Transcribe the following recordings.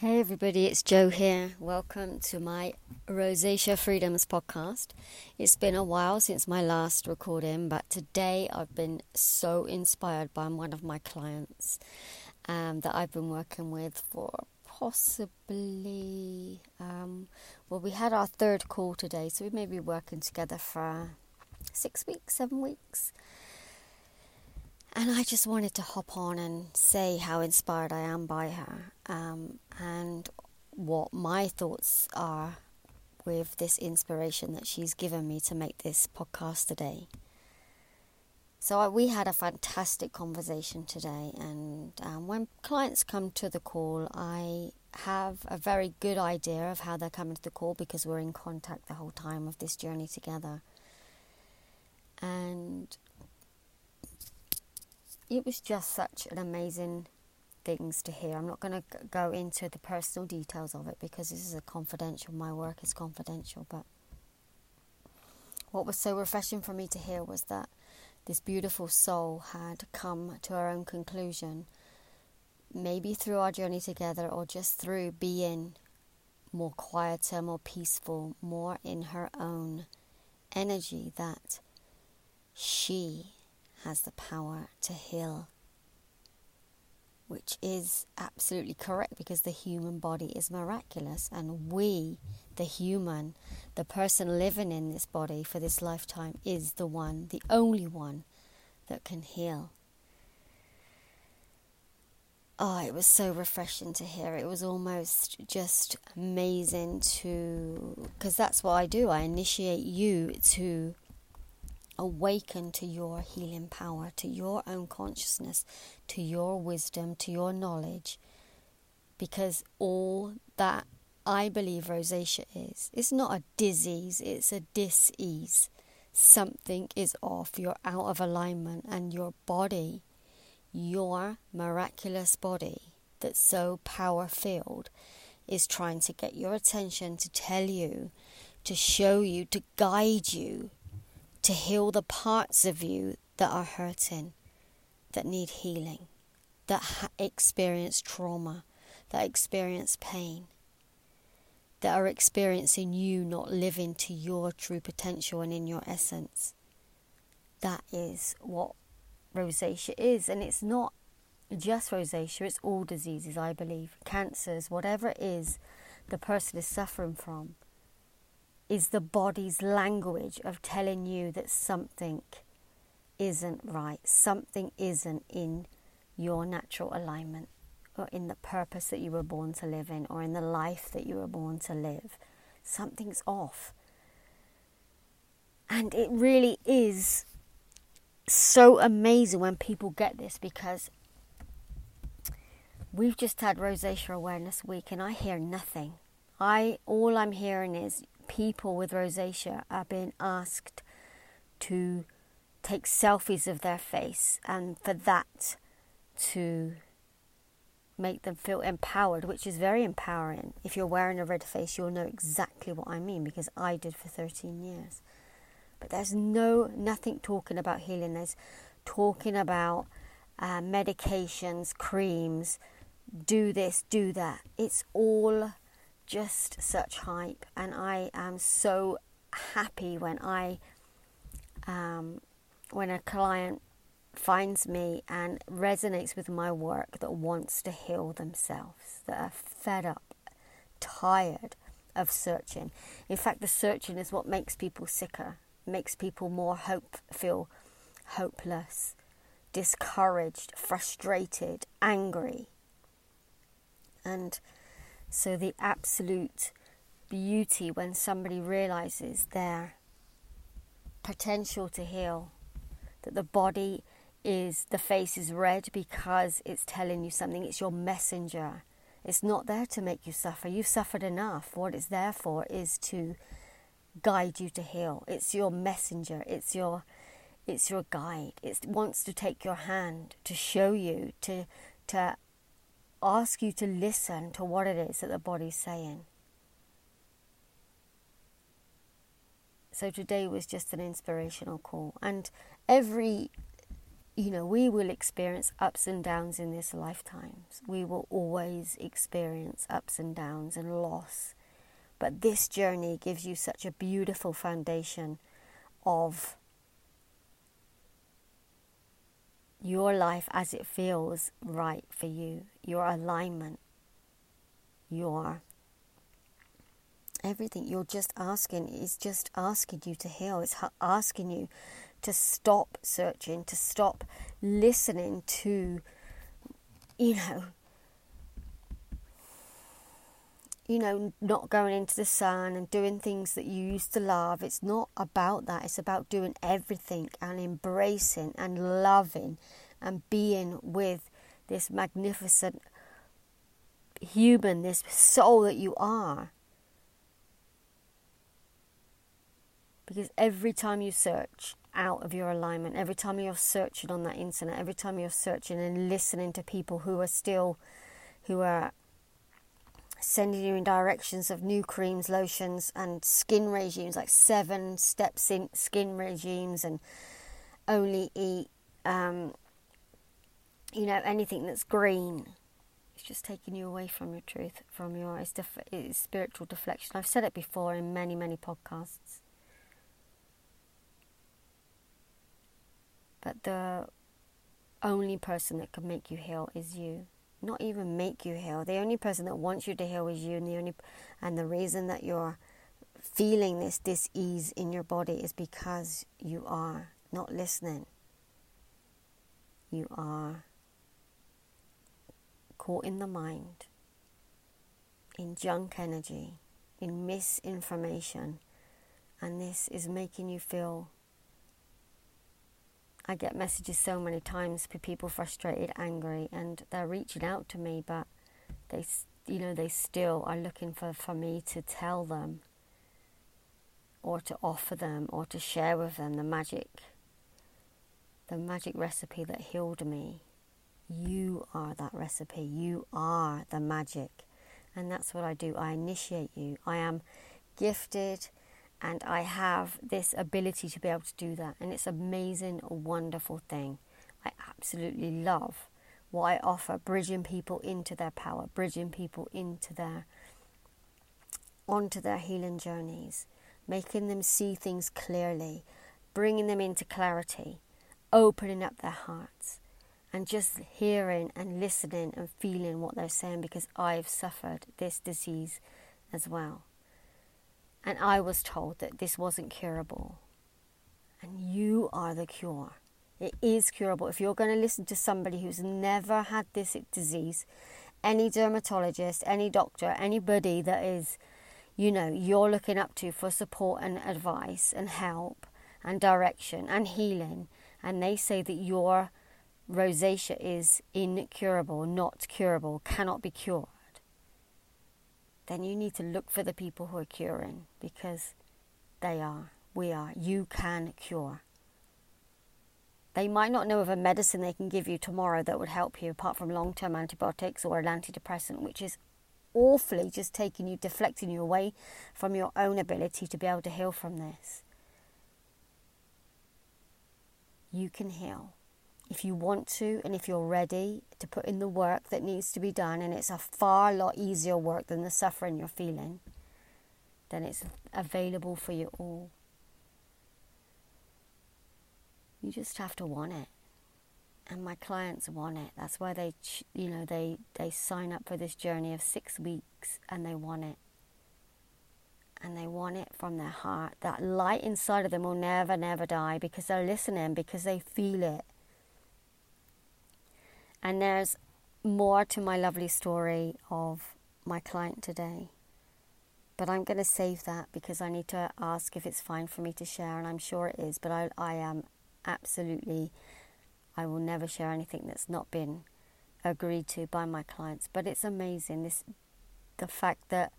Hey everybody, it's Joe here. Welcome to my Rosacea Freedoms podcast. It's been a while since my last recording, but today I've been so inspired by one of my clients um, that I've been working with for possibly, um, well, we had our third call today, so we may be working together for six weeks, seven weeks. And I just wanted to hop on and say how inspired I am by her um, and what my thoughts are with this inspiration that she's given me to make this podcast today. So, I, we had a fantastic conversation today, and um, when clients come to the call, I have a very good idea of how they're coming to the call because we're in contact the whole time of this journey together. And it was just such an amazing things to hear. I'm not going to go into the personal details of it because this is a confidential. My work is confidential, but what was so refreshing for me to hear was that this beautiful soul had come to her own conclusion, maybe through our journey together or just through being more quieter, more peaceful, more in her own energy that she has the power to heal. Which is absolutely correct because the human body is miraculous, and we, the human, the person living in this body for this lifetime, is the one, the only one that can heal. Oh, it was so refreshing to hear. It was almost just amazing to, because that's what I do. I initiate you to awaken to your healing power, to your own consciousness, to your wisdom, to your knowledge. Because all that I believe rosacea is, it's not a disease, it's a dis-ease. Something is off, you're out of alignment, and your body, your miraculous body that's so power filled, is trying to get your attention to tell you, to show you, to guide you to heal the parts of you that are hurting, that need healing, that ha- experience trauma, that experience pain, that are experiencing you not living to your true potential and in your essence. That is what rosacea is, and it's not just rosacea, it's all diseases, I believe, cancers, whatever it is the person is suffering from is the body's language of telling you that something isn't right, something isn't in your natural alignment, or in the purpose that you were born to live in, or in the life that you were born to live. Something's off. And it really is so amazing when people get this because we've just had Rosacea Awareness Week and I hear nothing. I all I'm hearing is people with rosacea are being asked to take selfies of their face and for that to make them feel empowered, which is very empowering. If you're wearing a red face, you'll know exactly what I mean because I did for 13 years. But there's no nothing talking about healing. There's talking about uh, medications, creams, do this, do that. It's all just such hype, and I am so happy when I um, when a client finds me and resonates with my work that wants to heal themselves, that are fed up, tired of searching. In fact, the searching is what makes people sicker, makes people more hope feel hopeless, discouraged, frustrated, angry. And so, the absolute beauty when somebody realizes their potential to heal, that the body is, the face is red because it's telling you something, it's your messenger. It's not there to make you suffer. You've suffered enough. What it's there for is to guide you to heal. It's your messenger. It's your it's your guide. It wants to take your hand to show you to to ask you to listen to what it is that the body's saying. So today was just an inspirational call. And every you know, we will experience ups and downs in this lifetimes. We will always experience ups and downs and loss. But this journey gives you such a beautiful foundation of your life as it feels right for you, your alignment, your everything. You're just asking, is just asking you to heal, it's asking you to stop searching, to stop listening to, you know, you know, not going into the sun and doing things that you used to love. It's not about that. It's about doing everything and embracing and loving and being with this magnificent human, this soul that you are. Because every time you search out of your alignment, every time you're searching on that internet, every time you're searching and listening to people who are still, who are sending you in directions of new creams, lotions, and skin regimes, like seven steps in skin regimes, and only eat, um, you know, anything that's green. It's just taking you away from your truth, from your it's, def- it's spiritual deflection. I've said it before in many, many podcasts. But the only person that can make you heal is you not even make you heal. The only person that wants you to heal is you, and the only and the reason that you're feeling this dis-ease in your body is because you are not listening. You are caught in the mind, in junk energy, in misinformation, and this is making you feel I get messages so many times for people frustrated, angry, and they're reaching out to me, but they, you know, they still are looking for, for me to tell them or to offer them or to share with them the magic, the magic recipe that healed me. You are that recipe. You are the magic. And that's what I do. I initiate you. I am gifted and I have this ability to be able to do that, and it's amazing, a wonderful thing. I absolutely love what I offer, bridging people into their power, bridging people into their onto their healing journeys, making them see things clearly, bringing them into clarity, opening up their hearts, and just hearing and listening and feeling what they're saying because I've suffered this disease as well. And I was told that this wasn't curable. And you are the cure. It is curable. If you're going to listen to somebody who's never had this disease, any dermatologist, any doctor, anybody that is, you know, you're looking up to for support and advice and help and direction and healing, and they say that your rosacea is incurable, not curable, cannot be cured then you need to look for the people who are curing because they are. We are. You can cure. They might not know of a medicine they can give you tomorrow that would help you apart from long term antibiotics or an antidepressant, which is awfully just taking you, deflecting you away from your own ability to be able to heal from this. You can heal if you want to and if you're ready to put in the work that needs to be done, and it's a far lot easier work than the suffering you're feeling, then it's available for you all. You just have to want it. And my clients want it. That's why they, you know, they, they sign up for this journey of six weeks and they want it. And they want it from their heart. That light inside of them will never, never die because they're listening, because they feel it and there's more to my lovely story of my client today. But I'm going to save that because I need to ask if it's fine for me to share, and I'm sure it is. But I, I am absolutely, I will never share anything that's not been agreed to by my clients. But it's amazing this, the fact that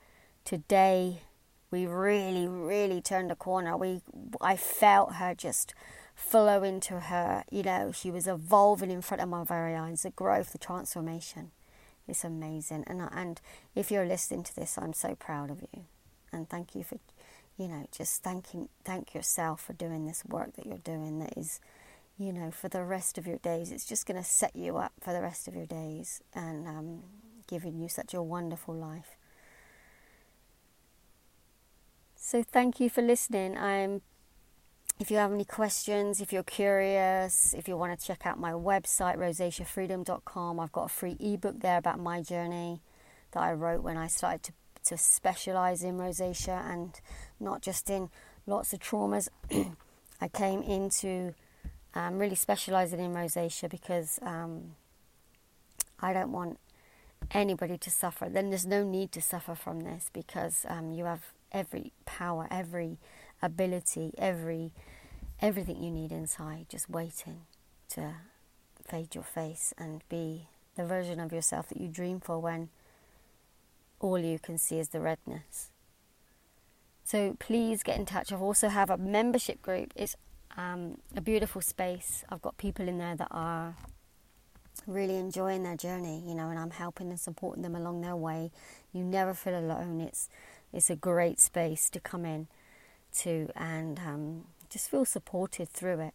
today we really, really turned a corner. We, I felt her just flow into her. You know, she was evolving in front of my very eyes. The growth, the transformation. It's amazing. And and if you're listening to this, I'm so proud of you, and thank you for, you know, just thanking thank yourself for doing this work that you're doing. That is, you know, for the rest of your days. It's just going to set you up for the rest of your days and um, giving you such a wonderful life. So thank you for listening. I'm if you have any questions, if you're curious, if you want to check out my website, rosaceafreedom.com, I've got a free ebook there about my journey that I wrote when I started to, to specialize in rosacea and not just in lots of traumas. I came into um, really specializing in rosacea because um, I don't want anybody to suffer. Then there's no need to suffer from this because um, you have every power, every ability, every everything you need inside, just waiting to fade your face and be the version of yourself that you dream for when all you can see is the redness. So please get in touch. I've also have a membership group. It's um, a beautiful space. I've got people in there that are really enjoying their journey, you know, and I'm helping and supporting them along their way. You never feel alone. It's it's a great space to come in to and um, just feel supported through it.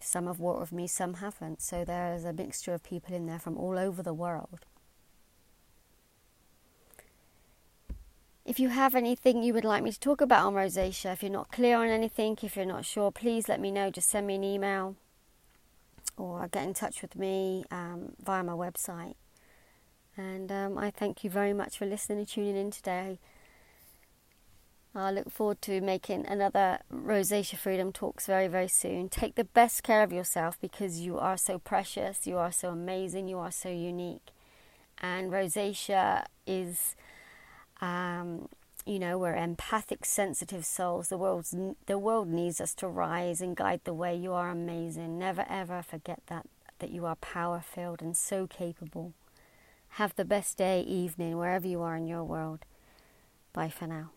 Some have worked with me, some haven't. So there's a mixture of people in there from all over the world. If you have anything you would like me to talk about on rosacea, if you're not clear on anything, if you're not sure, please let me know. Just send me an email or get in touch with me um, via my website. And um, I thank you very much for listening and tuning in today. I look forward to making another Rosacea Freedom Talks very, very soon. Take the best care of yourself because you are so precious, you are so amazing, you are so unique. And rosacea is, um, you know, we're empathic, sensitive souls. The world's the world needs us to rise and guide the way. You are amazing. Never ever forget that that you are power filled and so capable. Have the best day, evening, wherever you are in your world. Bye for now.